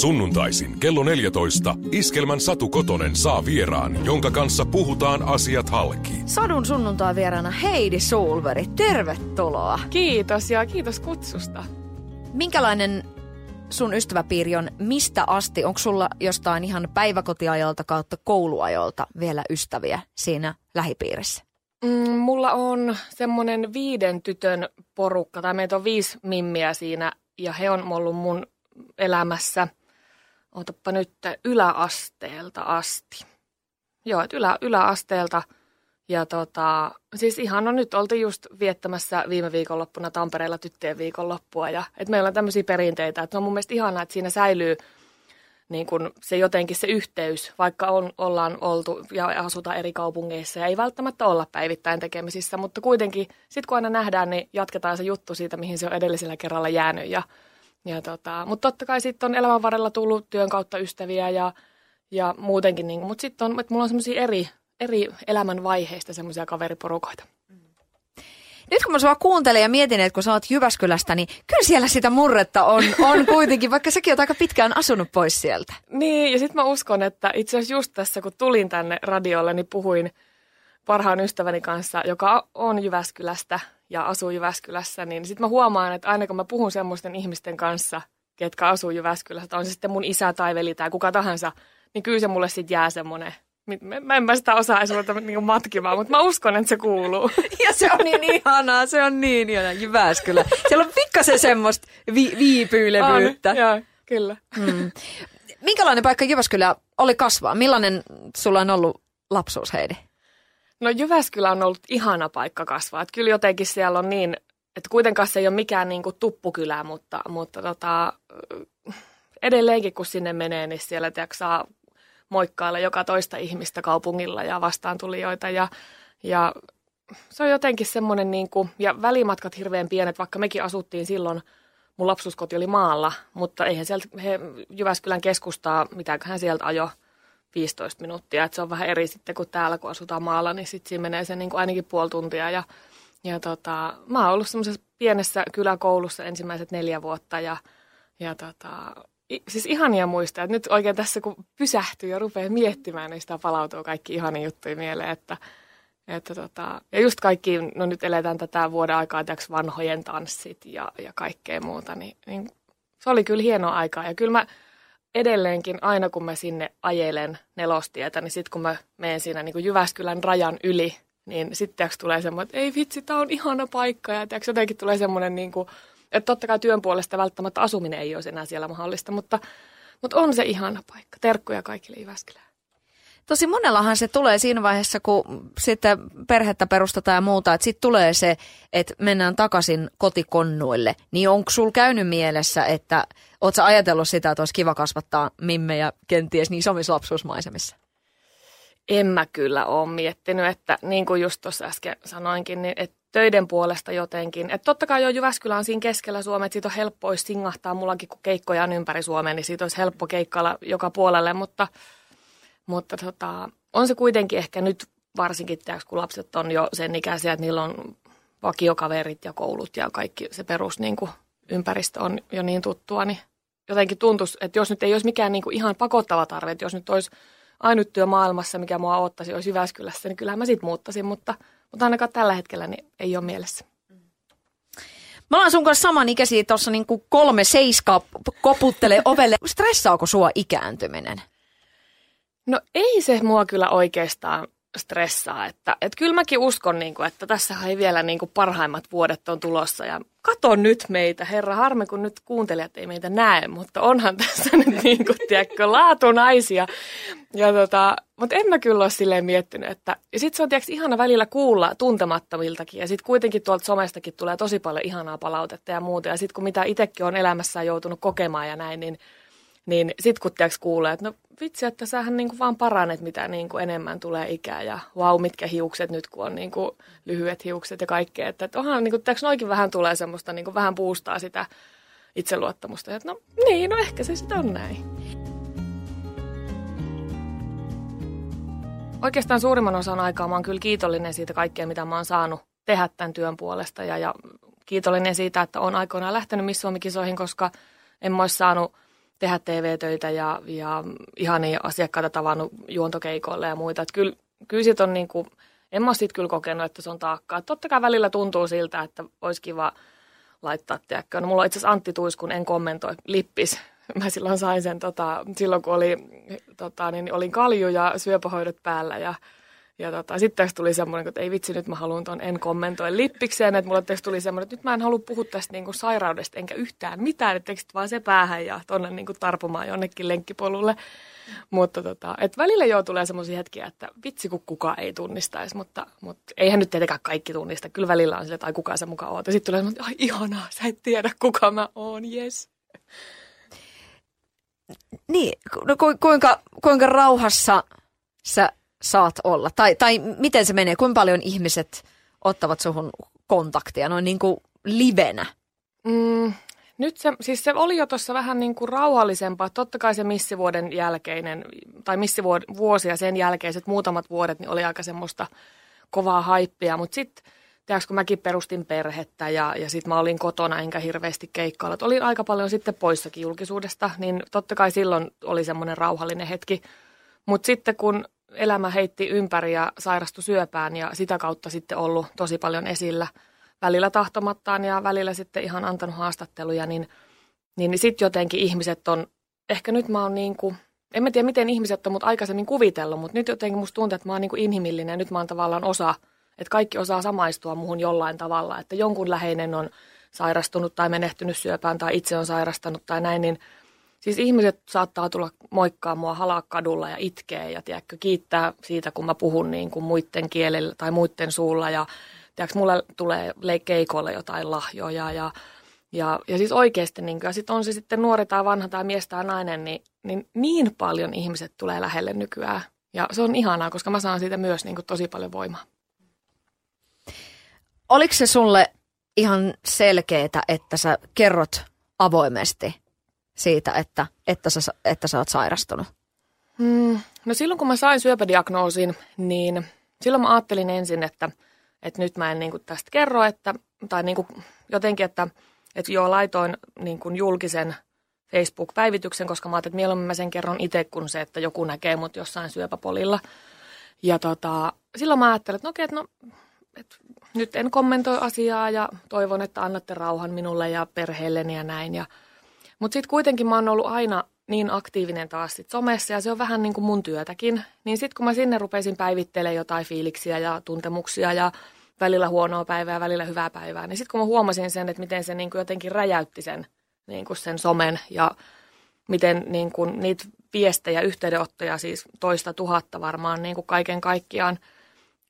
Sunnuntaisin kello 14 Iskelmän Satu Kotonen saa vieraan, jonka kanssa puhutaan asiat halki. Sadun sunnuntai vieraana Heidi Sulveri, tervetuloa. Kiitos ja kiitos kutsusta. Minkälainen sun ystäväpiiri on mistä asti? Onko sulla jostain ihan päiväkotiajalta kautta kouluajolta vielä ystäviä siinä lähipiirissä? Mm, mulla on semmoinen viiden tytön porukka, tai meitä on viisi mimmiä siinä, ja he on ollut mun elämässä, otappa nyt, yläasteelta asti. Joo, että ylä, yläasteelta. Ja tota, siis ihan on nyt oltu just viettämässä viime viikonloppuna Tampereella tyttöjen viikonloppua. Ja että meillä on tämmöisiä perinteitä, että on mun mielestä ihanaa, että siinä säilyy niin kun se jotenkin se yhteys, vaikka on, ollaan oltu ja asutaan eri kaupungeissa ja ei välttämättä olla päivittäin tekemisissä, mutta kuitenkin sitten kun aina nähdään, niin jatketaan se juttu siitä, mihin se on edellisellä kerralla jäänyt. Ja, ja tota, mutta totta kai sitten on elämän varrella tullut työn kautta ystäviä ja, ja muutenkin, niin, mutta sitten on, että mulla on semmoisia eri, eri elämän vaiheista semmoisia kaveriporukoita. Nyt kun mä sua kuuntelen ja mietin, että kun sä oot Jyväskylästä, niin kyllä siellä sitä murretta on, on kuitenkin, vaikka säkin oot aika pitkään asunut pois sieltä. Niin, ja sitten mä uskon, että itse asiassa just tässä, kun tulin tänne radiolle, niin puhuin parhaan ystäväni kanssa, joka on Jyväskylästä ja asuu Jyväskylässä, niin sitten mä huomaan, että aina kun mä puhun semmoisten ihmisten kanssa, ketkä asuu Jyväskylässä, on se sitten mun isä tai veli tai kuka tahansa, niin kyllä se mulle sitten jää semmoinen Mä en mä sitä osaa edes ruveta niin matkimaan, mutta mä uskon, että se kuuluu. Ja se on niin ihanaa, se on niin ihanaa. Jyväskylä. Siellä on pikkasen semmoista vi- viipyilevyyttä. On, joo, kyllä. Mm. Minkälainen paikka Jyväskylä oli kasvaa? Millainen sulla on ollut lapsuus, Heidi? No Jyväskylä on ollut ihana paikka kasvaa. Että kyllä jotenkin siellä on niin, että kuitenkaan se ei ole mikään niin kuin tuppukylä, mutta, mutta tota, edelleenkin kun sinne menee, niin siellä tiedätkö, saa moikkailla joka toista ihmistä kaupungilla ja vastaan tulijoita ja, ja se on jotenkin semmoinen niin kuin, ja välimatkat hirveän pienet, vaikka mekin asuttiin silloin, mun lapsuuskoti oli maalla, mutta eihän sieltä he, Jyväskylän keskustaa, mitäköhän sieltä ajo 15 minuuttia, että se on vähän eri sitten kuin täällä, kun asutaan maalla, niin sitten siinä menee se niin kuin ainakin puoli tuntia. Ja, ja tota, mä oon ollut semmoisessa pienessä kyläkoulussa ensimmäiset neljä vuotta ja, ja tota, siis ihania muistaa, että nyt oikein tässä kun pysähtyy ja rupeaa miettimään, niin sitä palautuu kaikki ihania juttuja mieleen, että, että tota, ja just kaikki, no nyt eletään tätä vuoden aikaa, tiiäks, vanhojen tanssit ja, ja kaikkea muuta, niin, niin se oli kyllä hienoa aikaa. Ja kyllä mä edelleenkin aina kun mä sinne ajelen nelostietä, niin sitten kun mä menen siinä niin kuin Jyväskylän rajan yli, niin sitten tulee semmoinen, että ei vitsi, tämä on ihana paikka ja tiiäks, jotenkin tulee semmoinen niin kuin, että totta kai työn puolesta välttämättä asuminen ei olisi enää siellä mahdollista, mutta, mutta on se ihana paikka. Terkkuja kaikille Jyväskylään. Tosi monellahan se tulee siinä vaiheessa, kun sitten perhettä perustetaan ja muuta, että sitten tulee se, että mennään takaisin kotikonnuille. Niin onko sul käynyt mielessä, että ootko ajatellut sitä, että olisi kiva kasvattaa mimmejä kenties niin omissa lapsuusmaisemissa? En mä kyllä ole miettinyt, että niin kuin just tuossa äsken sanoinkin, niin että töiden puolesta jotenkin. Että totta kai jo Jyväskylä on siinä keskellä Suomea, että siitä on helppo olisi singahtaa mullakin, kun keikkoja on ympäri Suomea, niin siitä olisi helppo keikkailla joka puolelle, mutta, mutta tota, on se kuitenkin ehkä nyt varsinkin, tiiäks, kun lapset on jo sen ikäisiä, että niillä on vakiokaverit ja koulut ja kaikki se perus niin kuin, ympäristö on jo niin tuttua, niin jotenkin tuntuisi, että jos nyt ei olisi mikään niin kuin ihan pakottava tarve, että jos nyt olisi ainut työ maailmassa, mikä mua ottaisi, olisi Jyväskylässä, niin kyllähän mä siitä muuttaisin, mutta, mutta ainakaan tällä hetkellä niin ei ole mielessä. Mä ollaan sun kanssa samanikäisiä tuossa niin kolme seiskaa koputtelee ovelle. Stressaako sua ikääntyminen? No ei se mua kyllä oikeastaan stressaa. Että, että kyllä mäkin uskon, niin kuin, että tässä ei vielä niin kuin parhaimmat vuodet on tulossa. Ja kato nyt meitä, herra harme, kun nyt kuuntelijat ei meitä näe, mutta onhan tässä nyt niin kuin, tiedätkö, laatunaisia. Ja tota, mutta en mä kyllä ole silleen miettinyt, että ja sitten se on tiedätkö, ihana välillä kuulla tuntemattomiltakin ja sitten kuitenkin tuolta somestakin tulee tosi paljon ihanaa palautetta ja muuta. Ja sitten kun mitä itsekin on elämässään joutunut kokemaan ja näin, niin, niin sitten kun tiedätkö, kuulee, että no vitsi, että sähän niin kuin vaan paranet, mitä niin kuin enemmän tulee ikää ja vau, mitkä hiukset nyt, kun on niin kuin lyhyet hiukset ja kaikkea. Että, että onhan, niin kuin, tiedätkö, noikin vähän tulee semmoista, niin kuin vähän puustaa sitä itseluottamusta. Että no niin, no ehkä se sitten on näin. Oikeastaan suurimman osan aikaa mä oon kyllä kiitollinen siitä kaikkea, mitä mä oon saanut tehdä tämän työn puolesta ja, ja kiitollinen siitä, että on aikoinaan lähtenyt Miss Suomi-kisoihin, koska en mä saanut tehdä TV-töitä ja, ja ihania asiakkaita tavannut juontokeikoille ja muita. Että kyllä, kyllä sit on niin kuin, en mä sit kyllä kokenut, että se on taakkaa. Totta kai välillä tuntuu siltä, että olisi kiva laittaa, tiedäkö. No mulla on itse asiassa Antti Tuiskun En kommentoi lippis. Mä silloin sain sen tota, silloin, kun oli, tota, niin olin kalju ja syöpähoidot päällä ja ja tota, sitten tuli semmoinen, että ei vitsi, nyt mä haluan tuon en kommentoi lippikseen, että mulla tuli semmoinen, että nyt mä en halua puhua tästä niin kuin sairaudesta enkä yhtään mitään, että tekstit vaan se päähän ja tuonne niin kuin tarpumaan jonnekin lenkkipolulle. Mutta tota, et välillä joo tulee semmoisia hetkiä, että vitsi kun kukaan ei tunnistaisi, mutta, mutta eihän nyt tietenkään kaikki tunnista. Kyllä välillä on sille, että ai kuka sä mukaan oot. Ja sitten tulee semmoinen, ai ihanaa, sä et tiedä kuka mä oon, yes. Niin, no ku, kuinka, kuinka rauhassa sä saat olla? Tai, tai miten se menee? Kuinka paljon ihmiset ottavat suhun kontaktia noin niin kuin livenä? Mm, nyt se, siis se oli jo tuossa vähän niin kuin rauhallisempaa. Totta kai se missivuoden jälkeinen, tai missivuosia sen jälkeiset muutamat vuodet, niin oli aika semmoista kovaa haippia. Mutta sitten, tiedätkö, kun mäkin perustin perhettä ja, ja sitten mä olin kotona enkä hirveästi keikkailla. Olin aika paljon sitten poissakin julkisuudesta, niin totta kai silloin oli semmoinen rauhallinen hetki. Mutta sitten kun elämä heitti ympäri ja sairastui syöpään ja sitä kautta sitten ollut tosi paljon esillä välillä tahtomattaan ja välillä sitten ihan antanut haastatteluja, niin, niin, sitten jotenkin ihmiset on, ehkä nyt mä oon niin kuin, en mä tiedä miten ihmiset on mut aikaisemmin kuvitellut, mutta nyt jotenkin musta tuntuu, että mä oon niin kuin inhimillinen ja nyt mä oon tavallaan osa, että kaikki osaa samaistua muhun jollain tavalla, että jonkun läheinen on sairastunut tai menehtynyt syöpään tai itse on sairastanut tai näin, niin – Siis ihmiset saattaa tulla moikkaa mua halaa kadulla ja itkee ja tiedätkö, kiittää siitä, kun mä puhun niin kuin muiden kielellä tai muiden suulla. Ja tiedätkö, mulle tulee keikolle jotain lahjoja ja, ja, ja siis oikeasti, niin kuin, ja sit on se sitten nuori tai vanha tai mies tai nainen, niin, niin, niin paljon ihmiset tulee lähelle nykyään. Ja se on ihanaa, koska mä saan siitä myös niin kuin, tosi paljon voimaa. Oliko se sulle ihan selkeää, että sä kerrot avoimesti siitä, että, että, sä, että sä oot sairastunut? Hmm, no silloin kun mä sain syöpädiagnoosin, niin silloin mä ajattelin ensin, että, että nyt mä en niin kuin tästä kerro, että, tai niin kuin jotenkin, että, että joo, laitoin niin kuin julkisen Facebook-päivityksen, koska mä ajattelin, että mieluummin mä sen kerron itse kuin se, että joku näkee mut jossain syöpäpolilla. Ja tota, silloin mä ajattelin, että no okei, että no, että nyt en kommentoi asiaa ja toivon, että annatte rauhan minulle ja perheelleni ja näin. Ja mutta sitten kuitenkin mä oon ollut aina niin aktiivinen taas sit somessa ja se on vähän niin kuin mun työtäkin. Niin sitten kun mä sinne rupesin päivittelemään jotain fiiliksiä ja tuntemuksia ja välillä huonoa päivää, välillä hyvää päivää, niin sitten kun mä huomasin sen, että miten se niin kuin jotenkin räjäytti sen, niin kuin sen somen ja miten niin kuin niitä viestejä, yhteydenottoja, siis toista tuhatta varmaan niin kuin kaiken kaikkiaan,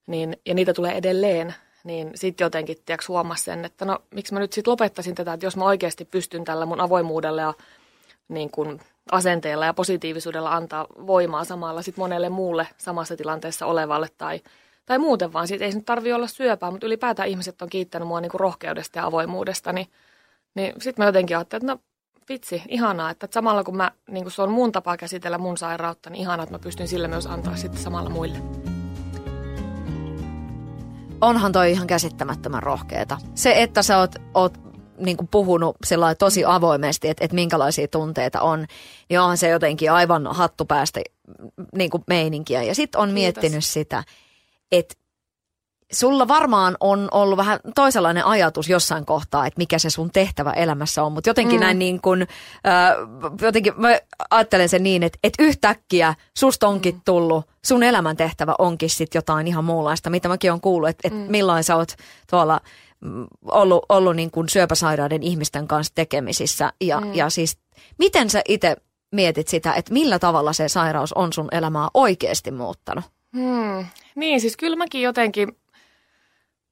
niin, ja niitä tulee edelleen, niin sitten jotenkin tiiäks, huomasi sen, että no miksi mä nyt sitten lopettaisin tätä, että jos mä oikeasti pystyn tällä mun avoimuudella ja niin kun, asenteella ja positiivisuudella antaa voimaa samalla sitten monelle muulle samassa tilanteessa olevalle tai, tai muuten vaan. Siitä ei nyt tarvi olla syöpää, mutta ylipäätään ihmiset on kiittänyt mua niin kuin rohkeudesta ja avoimuudesta, niin, niin sitten mä jotenkin ajattelin, että no vitsi, ihanaa, että samalla kun mä, niin kun se on mun tapa käsitellä mun sairautta, niin ihanaa, että mä pystyn sille myös antaa sitten samalla muille onhan toi ihan käsittämättömän rohkeeta. Se, että sä oot, oot niin kuin puhunut tosi avoimesti, että, että minkälaisia tunteita on, niin onhan se jotenkin aivan hattupäästä niin kuin meininkiä. Ja sitten on Kiitos. miettinyt sitä, että sulla varmaan on ollut vähän toisenlainen ajatus jossain kohtaa, että mikä se sun tehtävä elämässä on, mutta jotenkin mm. näin niin kuin, äh, jotenkin mä ajattelen sen niin, että, että yhtäkkiä susta onkin mm. tullut, sun elämän tehtävä onkin sitten jotain ihan muunlaista, mitä mäkin on kuullut, että, että mm. milloin sä oot tuolla mm, ollut, ollut niin kuin syöpäsairaiden ihmisten kanssa tekemisissä ja, mm. ja siis miten sä itse mietit sitä, että millä tavalla se sairaus on sun elämää oikeasti muuttanut? Hmm. Niin, siis kyllä mäkin jotenkin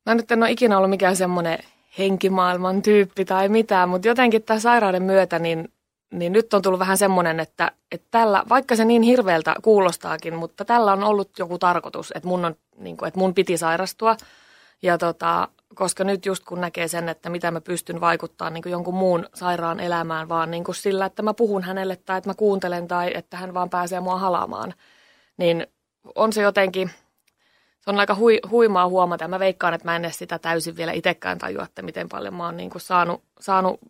Mä nyt en ole ikinä ollut mikään semmoinen henkimaailman tyyppi tai mitään, mutta jotenkin tämän sairauden myötä niin, niin nyt on tullut vähän semmoinen, että, että tällä, vaikka se niin hirveältä kuulostaakin, mutta tällä on ollut joku tarkoitus, että mun, on, niin kuin, että mun piti sairastua. Ja tota, koska nyt just kun näkee sen, että mitä mä pystyn vaikuttaa niin kuin jonkun muun sairaan elämään, vaan niin kuin sillä, että mä puhun hänelle tai että mä kuuntelen tai että hän vaan pääsee mua halaamaan, niin on se jotenkin – se on aika hui, huimaa huomata. Mä veikkaan, että mä en edes sitä täysin vielä itsekään tajua, että miten paljon mä oon niin kuin saanut, saanut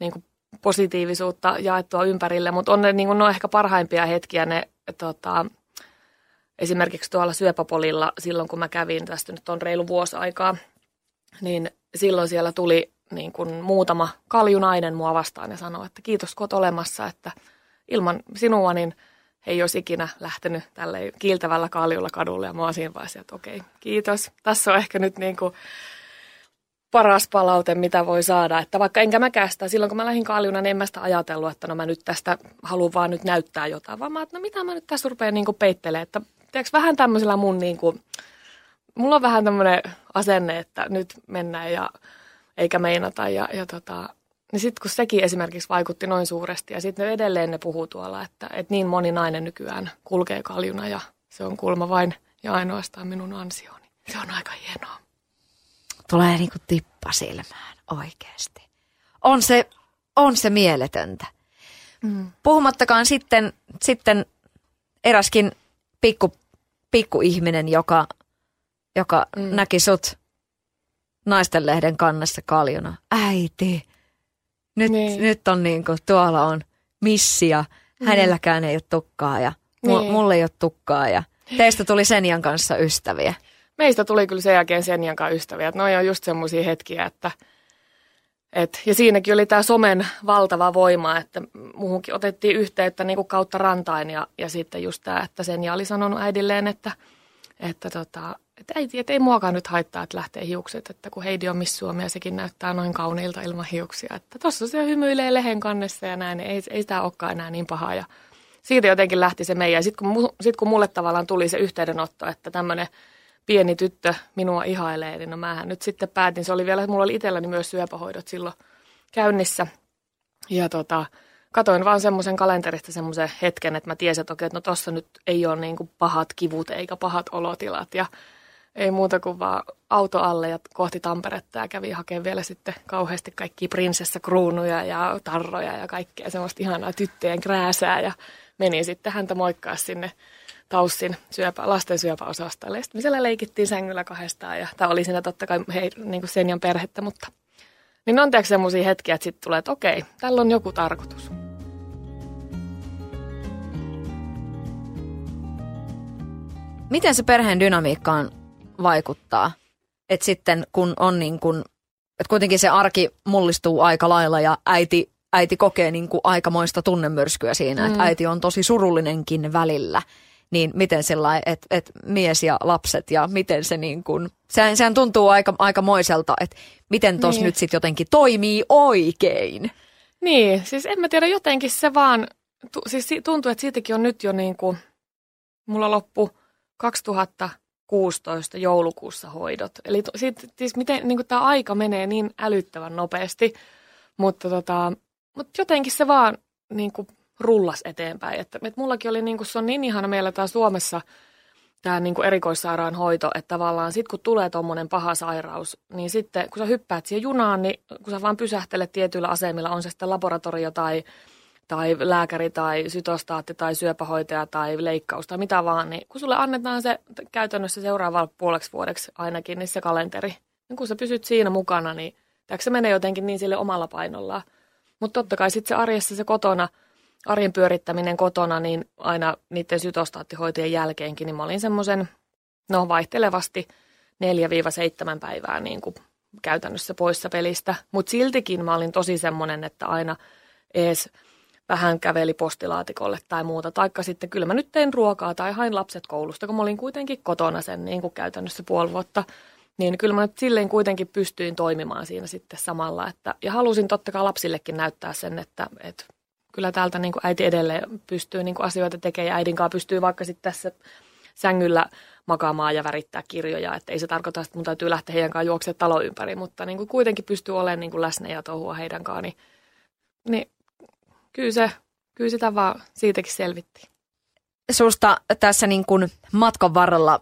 niin kuin positiivisuutta jaettua ympärille, mutta on ne, niin kuin, ne on ehkä parhaimpia hetkiä ne tota, esimerkiksi tuolla syöpäpolilla silloin, kun mä kävin, tästä nyt on reilu vuosi aikaa, niin silloin siellä tuli niin kuin muutama kaljunainen mua vastaan ja sanoi, että kiitos kun olemassa, että ilman sinua niin ei olisi ikinä lähtenyt tälle kiiltävällä kaljulla kadulle ja mä siinä vaiheessa, että okei, kiitos. Tässä on ehkä nyt niin kuin paras palaute, mitä voi saada. Että vaikka enkä mäkään sitä, silloin kun mä lähdin kaljuna, niin en mä sitä ajatellut, että no mä nyt tästä haluan vaan nyt näyttää jotain, vaan mä että no mitä mä nyt tässä rupean niin peittelemään, että tiedätkö, vähän tämmöisellä mun niin kuin, mulla on vähän tämmöinen asenne, että nyt mennään ja eikä meinata ja, ja tota, niin sitten kun sekin esimerkiksi vaikutti noin suuresti ja sitten edelleen ne puhuu tuolla, että, että niin moni nainen nykyään kulkee kaljuna ja se on kulma vain ja ainoastaan minun ansioni. Se on aika hienoa. Tulee niinku tippa silmään oikeasti. On se, on se mieletöntä. Mm. Puhumattakaan sitten, sitten eräskin pikku, pikku ihminen, joka, joka mm. näki sut naistenlehden kannessa kaljuna. Äiti, nyt, niin. nyt on niin kuin, tuolla on missia, mm. hänelläkään ei ole tukkaa ja niin. mulle ei ole tukkaa ja teistä tuli Senjan kanssa ystäviä. Meistä tuli kyllä sen jälkeen Senjan kanssa ystäviä. Että noi on just semmoisia hetkiä, että et, ja siinäkin oli tämä somen valtava voima, että muuhunkin otettiin yhteyttä niin kuin kautta rantain ja, ja sitten just tämä, että Senja oli sanonut äidilleen, että, että tota, että äiti, että ei muakaan nyt haittaa, että lähtee hiukset, että kun Heidi on Miss Suomi ja sekin näyttää noin kauniilta ilman hiuksia, että tuossa se hymyilee lehen kannessa ja näin, niin ei, ei sitä olekaan enää niin pahaa ja siitä jotenkin lähti se meidän. Sitten kun, sit kun mulle tavallaan tuli se yhteydenotto, että tämmöinen pieni tyttö minua ihailee, niin no mähän nyt sitten päätin, se oli vielä, mulla oli itselläni myös syöpähoidot silloin käynnissä. Ja tota, katoin vaan semmoisen kalenterista semmoisen hetken, että mä tiesin, että okei, että no tossa nyt ei ole niin pahat kivut eikä pahat olotilat. Ja ei muuta kuin vaan auto alle ja kohti Tamperetta ja kävi hakemaan vielä sitten kauheasti kaikki prinsessakruunuja ja tarroja ja kaikkea semmoista ihanaa tyttöjen krääsää ja meni sitten häntä moikkaa sinne Taussin syöpä, lasten syöpäosastolle. Sitten me siellä leikittiin sängyllä kahdestaan ja tämä oli siinä totta kai hei, niin kuin Senjan perhettä, mutta niin on tiedätkö semmoisia hetkiä, että sitten tulee, että okei, tällä on joku tarkoitus. Miten se perheen dynamiikka on vaikuttaa. Että sitten kun on niin kuin, että kuitenkin se arki mullistuu aika lailla ja äiti, äiti kokee niin kuin aikamoista tunnemyrskyä siinä, mm. että äiti on tosi surullinenkin välillä. Niin miten sellainen, että, että mies ja lapset ja miten se niin kuin, sehän, sehän tuntuu aika, aikamoiselta, että miten tos niin. nyt sitten jotenkin toimii oikein. Niin, siis en mä tiedä, jotenkin se vaan, tu, siis tuntuu, että siitäkin on nyt jo niin kuin, mulla loppu 2000 16 joulukuussa hoidot. Eli to, sit, siis miten niin tämä aika menee niin älyttävän nopeasti, mutta tota, mut jotenkin se vaan niin kuin, rullas eteenpäin. Että, et mullakin oli, niin kuin, se on niin ihana meillä tää Suomessa tämä niin erikoissairaanhoito, että tavallaan sitten kun tulee tuommoinen paha sairaus, niin sitten kun sä hyppäät siihen junaan, niin kun sä vaan pysähtelet tietyillä asemilla, on se sitten laboratorio tai tai lääkäri tai sytostaatti tai syöpähoitaja tai leikkaus tai mitä vaan, niin kun sulle annetaan se käytännössä seuraavalle puoleksi vuodeksi ainakin, niin se kalenteri, niin kun sä pysyt siinä mukana, niin se menee jotenkin niin sille omalla painollaan. Mutta totta kai sitten se arjessa se kotona, arjen pyörittäminen kotona, niin aina niiden sytostaattihoitojen jälkeenkin, niin mä olin semmoisen, no vaihtelevasti 4-7 päivää niin kuin käytännössä poissa pelistä. Mutta siltikin mä olin tosi semmoinen, että aina ees – vähän käveli postilaatikolle tai muuta. Taikka sitten kyllä mä nyt tein ruokaa tai hain lapset koulusta, kun mä olin kuitenkin kotona sen niin kuin käytännössä puoli vuotta. Niin kyllä mä nyt silleen kuitenkin pystyin toimimaan siinä sitten samalla. Että, ja halusin totta kai lapsillekin näyttää sen, että, että kyllä täältä niin kuin äiti edelleen pystyy niin kuin asioita tekemään ja äidin kanssa pystyy vaikka sitten tässä sängyllä makaamaan ja värittää kirjoja. Että ei se tarkoita, että mun täytyy lähteä heidän kanssaan juoksemaan talo ympäri, mutta niin kuin kuitenkin pystyy olemaan niin kuin läsnä ja touhua heidän kanssaan. Niin, niin kyllä, se, kyllä sitä vaan siitäkin selvitti. Susta tässä niin kuin matkan varrella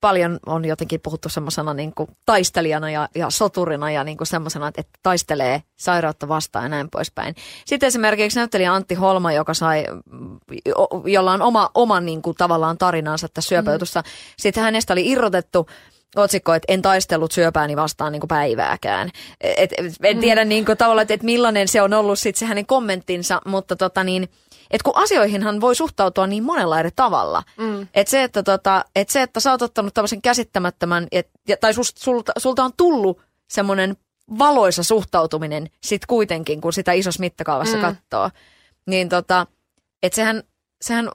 paljon on jotenkin puhuttu semmoisena niin kuin taistelijana ja, ja soturina ja niin kuin semmoisena, että taistelee sairautta vastaan ja näin poispäin. Sitten esimerkiksi näyttelijä Antti Holma, joka sai, jolla on oma, oma niin kuin tavallaan tarinansa tässä syöpäjutussa. Mm. Sitten hänestä oli irrotettu otsikko, että en taistellut syöpääni vastaan niin kuin päivääkään. Et, et, en tiedä niin kuin, tavallaan, että, että millainen se on ollut sit se hänen kommenttinsa, mutta tota niin, että kun asioihinhan voi suhtautua niin monella eri tavalla. Mm. Että se, että tota, et se, että sä oot ottanut tämmöisen käsittämättömän, et, tai sulta, sulta, sulta on tullut semmoinen valoisa suhtautuminen sit kuitenkin, kun sitä isossa mittakaavassa mm. katsoo, niin tota, että sehän, sehän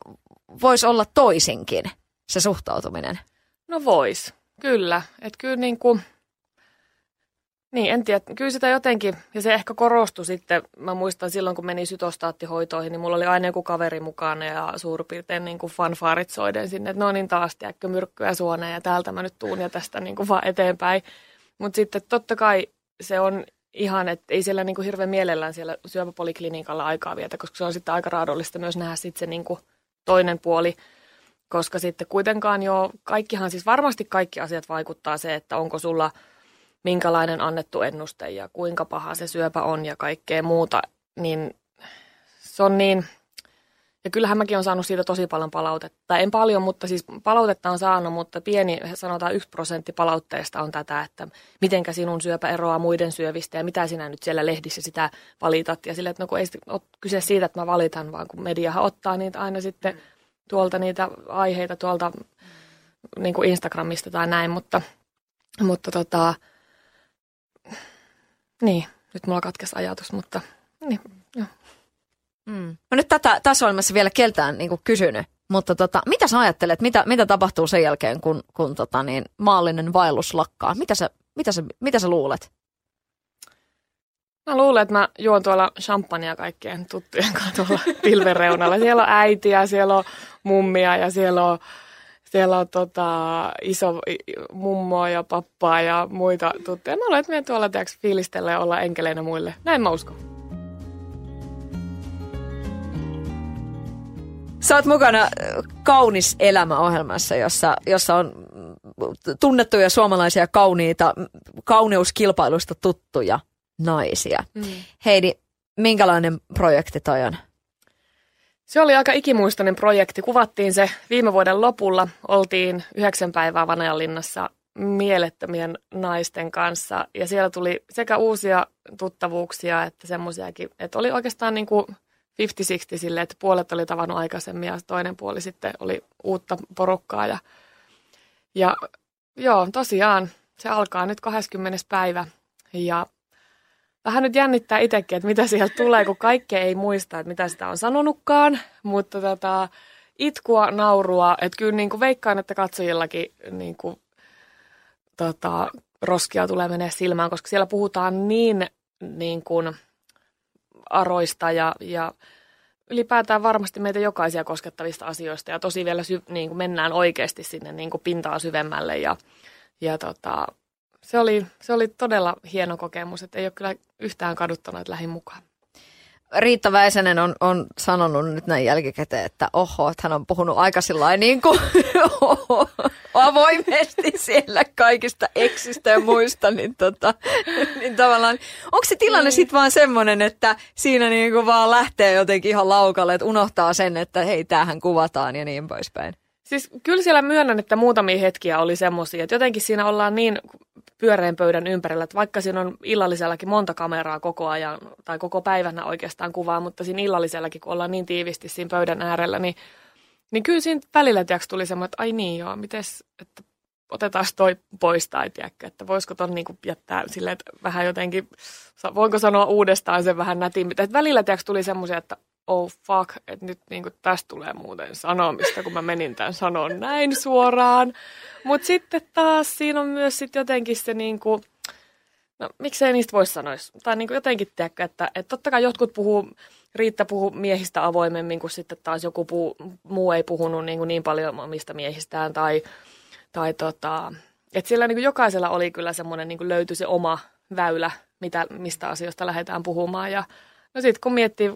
voisi olla toisinkin, se suhtautuminen. No vois, kyllä. Että kyllä niin kuin, niin en tiedä, kyllä sitä jotenkin, ja se ehkä korostui sitten, mä muistan silloin kun meni sytostaattihoitoihin, niin mulla oli aina joku kaveri mukana ja suurin piirtein niin kuin fanfaarit soiden sinne, että no niin taas tiedätkö myrkkyä suoneen ja täältä mä nyt tuun ja tästä niin kuin vaan eteenpäin. Mutta sitten totta kai se on ihan, että ei siellä niin kuin hirveän mielellään siellä syöpäpoliklinikalla aikaa vietä, koska se on sitten aika raadollista myös nähdä sitten se niin kuin toinen puoli, koska sitten kuitenkaan jo kaikkihan, siis varmasti kaikki asiat vaikuttaa se, että onko sulla minkälainen annettu ennuste ja kuinka paha se syöpä on ja kaikkea muuta, niin se on niin, ja kyllähän mäkin on saanut siitä tosi paljon palautetta. Tai en paljon, mutta siis palautetta on saanut, mutta pieni, sanotaan yksi prosentti palautteesta on tätä, että mitenkä sinun syöpä eroaa muiden syövistä ja mitä sinä nyt siellä lehdissä sitä valitat. Ja sille, että no kun ei ole kyse siitä, että mä valitan, vaan kun mediahan ottaa niitä aina sitten tuolta niitä aiheita tuolta niin kuin Instagramista tai näin, mutta, mutta tota, niin, nyt mulla katkesi ajatus, mutta niin, joo. Mm. No nyt tätä, tässä olemassa vielä keltään niin kysynyt, mutta tota, mitä sä ajattelet, mitä, mitä tapahtuu sen jälkeen, kun, kun tota, niin, maallinen vaellus lakkaa? Mitä sä, mitä, sä, mitä sä luulet? Mä luulen, että mä juon tuolla champagnea kaikkien tuttujen kanssa tuolla pilven reunalla. Siellä on äitiä, siellä on mummia ja siellä on, siellä on tota, iso mummoa ja pappaa ja muita tuttuja. Mä luulen, että me tuolla tiiäks, fiilistellä ja olla enkeleinä muille. Näin mä uskon. Sä oot mukana Kaunis elämä-ohjelmassa, jossa, jossa on tunnettuja suomalaisia kauniita, kauneuskilpailusta tuttuja naisia. Mm. Heidi, minkälainen projekti toi on? Se oli aika ikimuistainen projekti. Kuvattiin se viime vuoden lopulla. Oltiin yhdeksän päivää Vanajanlinnassa mielettömien naisten kanssa. Ja siellä tuli sekä uusia tuttavuuksia että semmoisiakin, että oli oikeastaan niin kuin 50-60 silleen, että puolet oli tavannut aikaisemmin ja toinen puoli sitten oli uutta porukkaa. Ja, ja joo, tosiaan se alkaa nyt 20. päivä ja vähän nyt jännittää itsekin, että mitä sieltä tulee, kun kaikki ei muista, että mitä sitä on sanonutkaan, mutta tota, itkua, naurua, että kyllä niin kuin veikkaan, että katsojillakin niin kuin, tota, roskia tulee menee silmään, koska siellä puhutaan niin, niin kuin, aroista ja, ja ylipäätään varmasti meitä jokaisia koskettavista asioista. Ja tosi vielä sy- niin kuin mennään oikeasti sinne niin kuin pintaa syvemmälle ja, ja tota, se, oli, se oli todella hieno kokemus, että ei ole kyllä yhtään kaduttanut, että lähin mukaan. Riitta Väisänen on, on sanonut nyt näin jälkikäteen, että oho, että hän on puhunut aika niin kuin avoimesti siellä kaikista eksistä ja muista, niin, tota, niin tavallaan, onko se tilanne niin. sitten vaan semmoinen, että siinä niin kuin vaan lähtee jotenkin ihan laukalle, että unohtaa sen, että hei, tämähän kuvataan ja niin poispäin? Siis kyllä siellä myönnän, että muutamia hetkiä oli semmoisia, että jotenkin siinä ollaan niin pyöreän pöydän ympärillä, että vaikka siinä on illallisellakin monta kameraa koko ajan, tai koko päivänä oikeastaan kuvaa, mutta siinä illallisellakin, kun ollaan niin tiivisti siinä pöydän äärellä, niin, niin kyllä siinä välillä tiiäks, tuli semmoinen, että ai niin joo, mites, että otetaan toi pois tai tiedäkö, että voisiko ton niin jättää silleen, että vähän jotenkin, voinko sanoa uudestaan sen vähän nätimmin. Että välillä tiiäks, tuli semmoisia, että oh fuck, että nyt niin kuin, tästä tulee muuten sanomista, kun mä menin tämän sanon näin suoraan. Mutta sitten taas siinä on myös sit jotenkin se niin kuin, no miksei niistä voisi sanoa, tai niin kuin jotenkin tiedäkö, että, että totta kai jotkut puhuu, Riitta puhuu miehistä avoimemmin, kun sitten taas joku puu, muu ei puhunut niin, kuin niin paljon omista miehistään, tai, tai tota, että sillä niin kuin jokaisella oli kyllä semmoinen, niin kuin löytyi se oma väylä, mitä, mistä asioista lähdetään puhumaan, ja no sitten kun miettii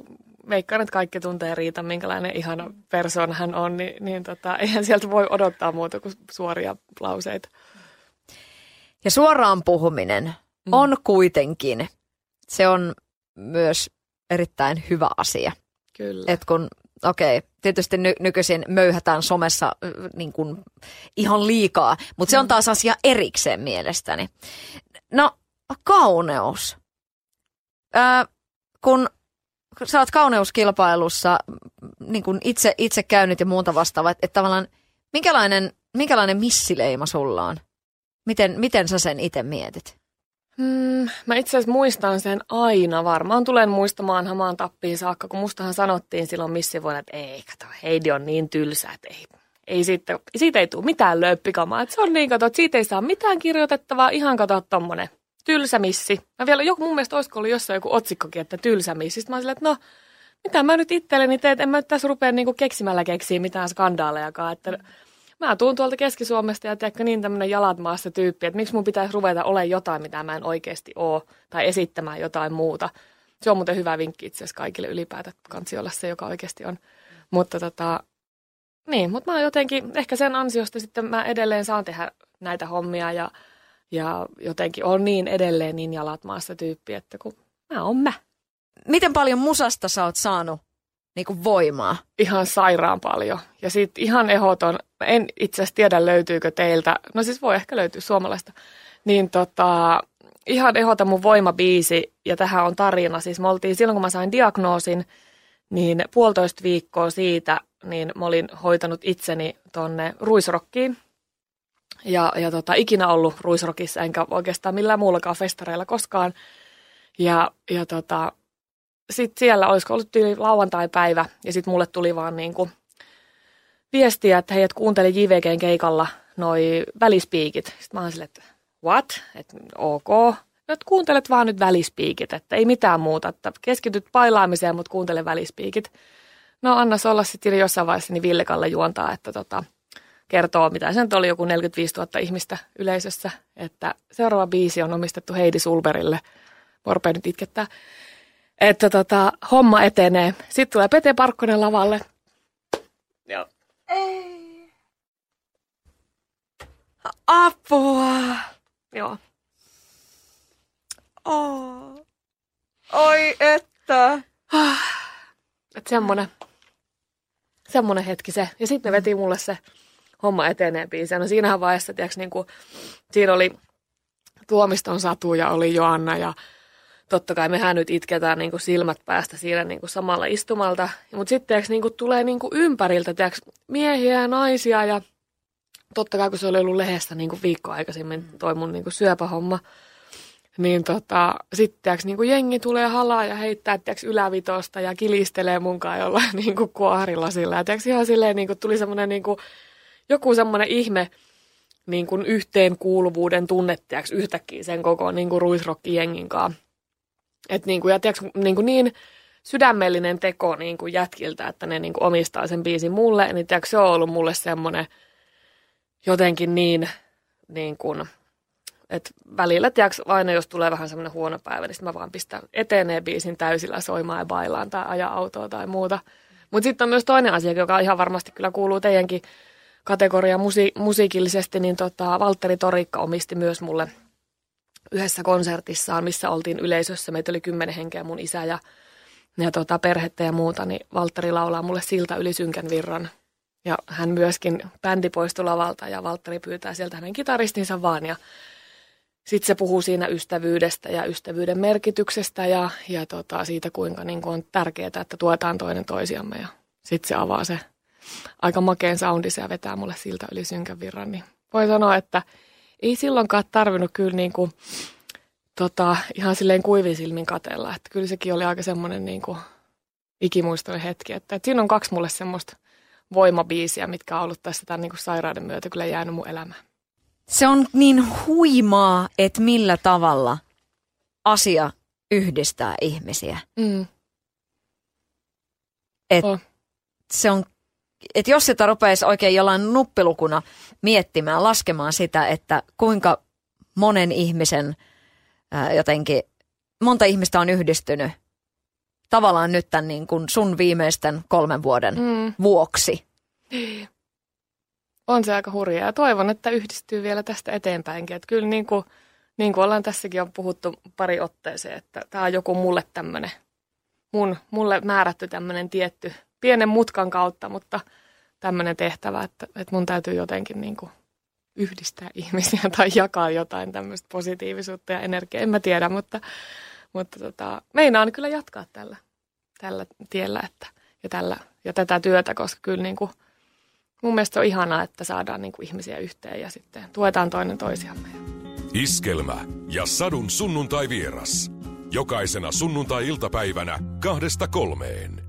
veikkaan, että kaikki tuntee Riita, minkälainen ihana persoona hän on, niin, niin tota, eihän sieltä voi odottaa muuta kuin suoria lauseita. Ja suoraan puhuminen mm. on kuitenkin, se on myös erittäin hyvä asia. Kyllä. Et kun okei, tietysti ny- nykyisin möyhätään somessa niin kuin ihan liikaa, mutta se on taas asia erikseen mielestäni. No, kauneus. Öö, kun sä oot kauneuskilpailussa niin kuin itse, itse käynyt ja muuta vastaavaa, että, että tavallaan minkälainen, minkälainen missileima sulla on? Miten, miten sä sen itse mietit? Hmm, mä itse asiassa muistan sen aina. Varmaan tulen muistamaan hamaan tappiin saakka, kun mustahan sanottiin silloin missivuonna, että ei, kato, Heidi on niin tylsä, että ei, ei siitä, siitä ei tule mitään lööppikamaa. Että se on niin, kato, että siitä ei saa mitään kirjoitettavaa, ihan kato tommonen tylsä missi. Mä vielä joku mun mielestä olisiko ollut jossain joku otsikkokin, että tylsä missi. Sitten mä olin että no, mitä mä nyt itselleni teen, en mä nyt tässä rupea niinku keksimällä keksiä mitään skandaalejakaan. Että mä tuun tuolta Keski-Suomesta ja tiedätkö niin tämmöinen jalat maassa tyyppi, että miksi mun pitäisi ruveta olemaan jotain, mitä mä en oikeasti oo, tai esittämään jotain muuta. Se on muuten hyvä vinkki itse asiassa kaikille ylipäätään, kansi olla se, joka oikeasti on. Mutta tota, niin, mutta mä jotenkin, ehkä sen ansiosta sitten mä edelleen saan tehdä näitä hommia ja, ja jotenkin on niin edelleen niin jalat maassa tyyppi, että kun mä oon mä. Miten paljon musasta sä oot saanut niin kuin voimaa? Ihan sairaan paljon. Ja sitten ihan ehoton, en itse asiassa tiedä löytyykö teiltä, no siis voi ehkä löytyä suomalaista, niin tota, ihan ehota mun voimabiisi, ja tähän on tarina. Siis me oltiin silloin, kun mä sain diagnoosin, niin puolitoista viikkoa siitä, niin mä olin hoitanut itseni tonne ruisrokkiin. Ja, ja tota, ikinä ollut ruisrokissa, enkä oikeastaan millään muullakaan festareilla koskaan. Ja, ja tota, sitten siellä olisiko ollut tyyli lauantai-päivä ja sitten mulle tuli vaan niin kuin viestiä, että hei, et kuuntele JVGn keikalla noi välispiikit. Sitten mä oon silleen, että what? Että ok. No, että kuuntelet vaan nyt välispiikit, että ei mitään muuta, että keskityt pailaamiseen, mutta kuuntele välispiikit. No anna olla sitten jossain vaiheessa niin Villekalle juontaa, että tota, kertoo, mitä se nyt oli, joku 45 000 ihmistä yleisössä, että seuraava biisi on omistettu Heidi Sulberille. Vorpe nyt itkettää että tota, homma etenee. Sitten tulee Pete Parkkonen lavalle. Joo. Ei. Apua. Joo. Oh. Oi että. Et semmonen, semmonen hetki se. Ja sitten ne veti mulle se homma etenee biisi. No siinähän vaiheessa, tiiäks, niin kuin, siinä oli Tuomiston Satu ja oli Joanna ja totta kai mehän nyt itketään niin kuin silmät päästä siinä niin kuin samalla istumalta. Mutta sitten niin kuin tulee niin kuin ympäriltä tiiäks, miehiä ja naisia ja totta kai kun se oli ollut lehdessä niin kuin viikko aikaisemmin toi mun niin kuin syöpähomma, niin tota, sitten niin kuin jengi tulee halaa ja heittää tiiäks, ylävitosta ja kilistelee munkaan jollain niin kuin kuoharilasilla. Ja tiiäks, ihan silleen niin kuin tuli semmoinen niin kuin, joku semmoinen ihme, niin kuin yhteenkuuluvuuden tunne, tiiäks, yhtäkkiä sen koko niin kuin ruisrokki-jengin kanssa. Et niin kuin, ja tiiäks, niin, kuin niin sydämellinen teko niin kuin jätkiltä, että ne niin kuin omistaa sen biisin mulle, niin tiiäks, se on ollut mulle semmoinen jotenkin niin, niin kuin, että välillä, tiiäks, aina jos tulee vähän semmoinen huono päivä, niin mä vaan pistän etenee biisin täysillä soimaan ja bailaan tai ajaa autoa tai muuta. Mutta sitten on myös toinen asia, joka ihan varmasti kyllä kuuluu teidänkin kategoria musi- musiikillisesti, niin tota, Valtteri Torikka omisti myös mulle – yhdessä konsertissaan, missä oltiin yleisössä. Meitä oli kymmenen henkeä, mun isä ja, ja tota, perhettä ja muuta, niin Valtteri laulaa mulle siltä yli synkän virran. Ja hän myöskin, bändi poistui lavalta ja Valtteri pyytää sieltä hänen kitaristinsa vaan ja sitten se puhuu siinä ystävyydestä ja ystävyyden merkityksestä ja, ja tota, siitä, kuinka niin kuin on tärkeää, että tuetaan toinen toisiamme. Ja sitten se avaa se aika makeen soundissa ja vetää mulle siltä yli synkän virran. Niin voi sanoa, että ei silloinkaan tarvinnut kyllä niin kuin, tota, ihan silleen kuivin silmin katella. Että kyllä sekin oli aika semmoinen niin kuin ikimuistoinen hetki. Että, että siinä on kaksi mulle semmoista voimabiisiä, mitkä on ollut tässä tämän niin kuin sairauden myötä kyllä jäänyt mun elämään. Se on niin huimaa, että millä tavalla asia yhdistää ihmisiä. Mm. Et oh. Se on että jos sitä rupeisi oikein jollain nuppilukuna miettimään, laskemaan sitä, että kuinka monen ihmisen ää, jotenkin, monta ihmistä on yhdistynyt tavallaan nyt tämän niin kuin sun viimeisten kolmen vuoden mm. vuoksi. On se aika hurjaa ja toivon, että yhdistyy vielä tästä eteenpäinkin. Että kyllä niin kuin, niin kuin ollaan tässäkin on puhuttu pari otteeseen, että tämä on joku mulle tämmöinen, mun, mulle määrätty tämmöinen tietty pienen mutkan kautta, mutta tämmöinen tehtävä, että, että mun täytyy jotenkin niin kuin yhdistää ihmisiä tai jakaa jotain tämmöistä positiivisuutta ja energiaa. En mä tiedä, mutta, mutta tota, meinaan kyllä jatkaa tällä, tällä tiellä että, ja, tällä, ja tätä työtä, koska kyllä niin kuin, mun mielestä on ihanaa, että saadaan niin kuin ihmisiä yhteen ja sitten tuetaan toinen toisiamme. Iskelmä ja Sadun sunnuntai vieras. Jokaisena sunnuntai-iltapäivänä kahdesta kolmeen.